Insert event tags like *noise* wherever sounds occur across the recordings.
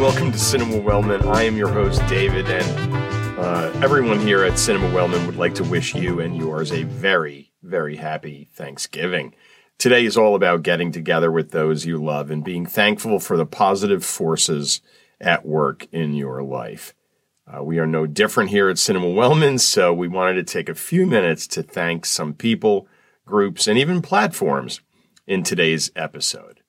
Cinema Wellman. I am your host, David, and uh, everyone here at Cinema Wellman would like to wish you and yours a very, very happy Thanksgiving. Today is all about getting together with those you love and being thankful for the positive forces at work in your life. Uh, we are no different here at Cinema Wellman, so we wanted to take a few minutes to thank some people, groups, and even platforms in today's episode.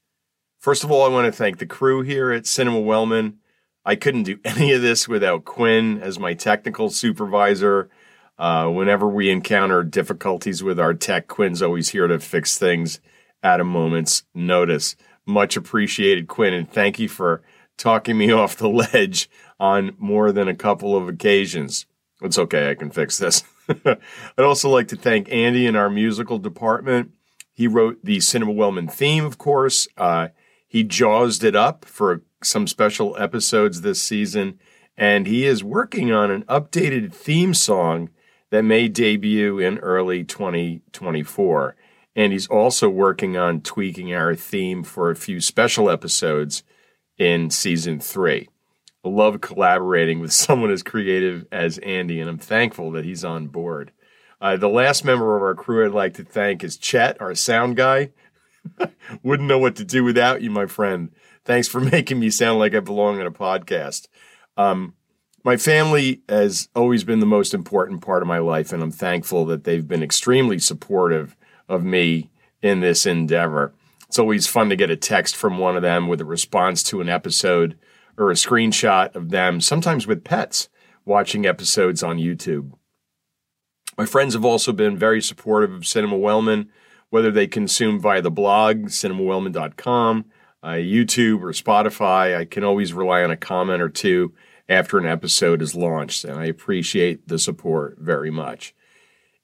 First of all, I want to thank the crew here at Cinema Wellman. I couldn't do *laughs* any of this without Quinn as my technical supervisor. Uh, whenever we encounter difficulties with our tech, Quinn's always here to fix things at a moment's notice. Much appreciated, Quinn, and thank you for talking me *laughs* off the ledge on more than a couple of occasions. It's okay, I can fix this. *laughs* I'd also like to thank Andy in our musical department. He wrote the Cinema Wellman theme, of course. Uh, he jawsed it up for some special episodes this season, and he is working on an updated theme song that may debut in early 2024. And he's also working on tweaking our theme for a few special episodes in season three. I love collaborating with *laughs* someone as creative as Andy, and I'm thankful that he's on board. Uh, the last member of our crew I'd like to thank is Chet, our sound guy. *laughs* Wouldn't know what to do without you, my friend. Thanks for *laughs* making me sound like I belong on a podcast. Um, my family has always been the most important part of my life, and I'm thankful that they've been extremely supportive of me in this endeavor. It's always fun to get a text from one of them with a response to an episode or a screenshot of them, sometimes with pets, watching episodes on YouTube. My friends have also been very supportive of Cinema Wellman, whether they consume via the blog, cinemawellman.com, uh, YouTube, or Spotify. I can always rely on a comment or two after an episode is launched, and I appreciate the support very much.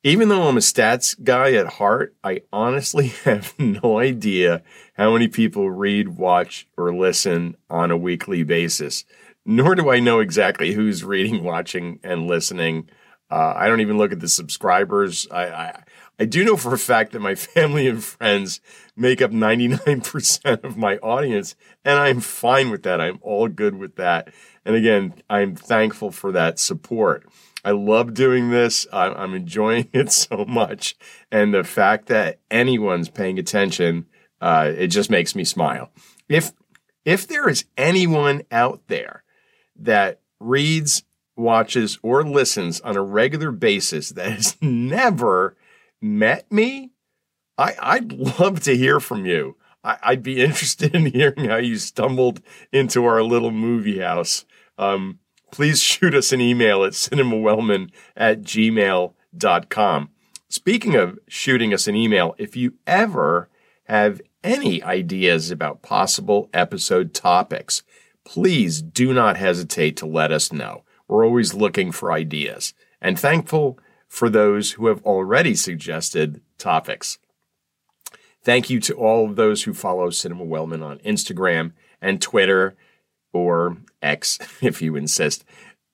Even though I'm a stats guy at heart, I honestly *laughs* have no idea how many people read, watch, or listen on a weekly basis. Nor do I know exactly who's reading, watching, and listening. Uh, I don't even look at the subscribers. I, I, I do know for a fact that my family and friends make up 99% of my audience, and I'm fine with that. I'm all good with that. And again, I'm thankful for that support. I love doing this. I'm enjoying *laughs* it so much. And the fact that anyone's paying attention, uh, it just makes me smile. If, if there is anyone out there that reads, watches, or listens on a regular basis that has *laughs* never met me, I, I'd *laughs* love to hear from you. I, would be *laughs* interested in hearing how you stumbled into our little movie house um, please shoot us an email at cinemawellman at gmail.com. Speaking of shooting us an email, if you ever have any ideas about possible episode topics, please do not hesitate to let us know. We're always looking for ideas and thankful for those who have already suggested topics. Thank you to all of those who follow Cinema Wellman on Instagram and Twitter or X, *laughs* if you insist.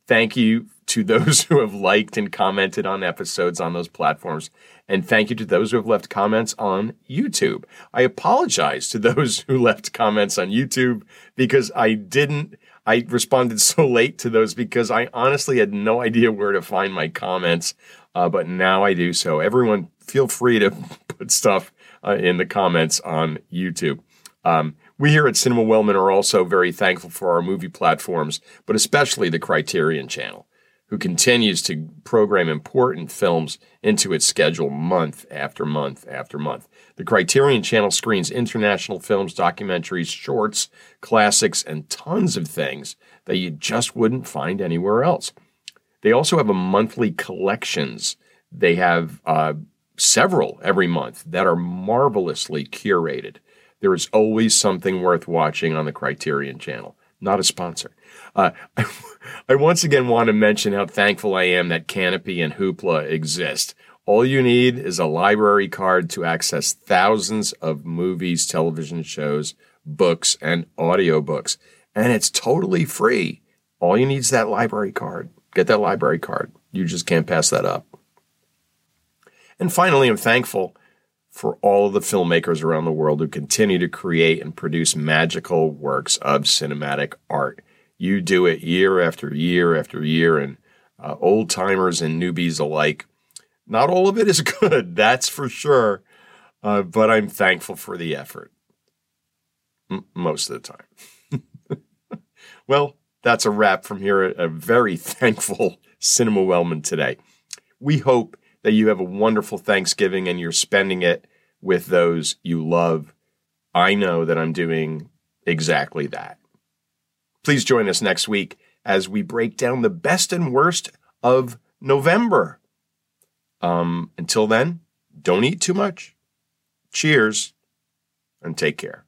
Thank you to those *laughs* who have liked and commented on episodes on those platforms. And thank you to those who have left comments on YouTube. I apologize to those *laughs* who left comments on YouTube because I didn't, I responded so late to those because I honestly had no idea where to find my comments. Uh, but now I do. So everyone feel free to *laughs* put stuff uh, in the comments on YouTube. Um, we here at Cinema Wellman are also very thankful for our movie platforms, but especially the Criterion Channel, who continues to program important films into its schedule month after month after month. The Criterion Channel screens international films, documentaries, shorts, classics, and tons of things that you just wouldn't find anywhere else. They also have a monthly collections. They have uh, several every month that are marvelously curated. There is always something worth watching on the Criterion channel. Not a sponsor. Uh, I, *laughs* I once again want to mention how thankful I am that Kanopy and Hoopla exist. All you need is a library card to access thousands of movies, television shows, books, and audiobooks. And it's totally free. All you need is that library card. Get that library card. You just can't pass that up. And finally, I'm thankful for all of the filmmakers around the world who continue to create and produce magical works of cinematic art. you do it year after year after year, and uh, old timers and newbies alike. Not all of it is *laughs* good, that's for sure, uh, but I'm thankful for the effort M- most of the time. *laughs* well, that's a wrap from here. A very *laughs* thankful Cinema Wellman today. We hope that you have a wonderful Thanksgiving and you're spending it with those you love. I know that I'm doing exactly that. Please join us next week as we break down the best and worst of November. Um, until then, don't eat too much. Cheers and take care.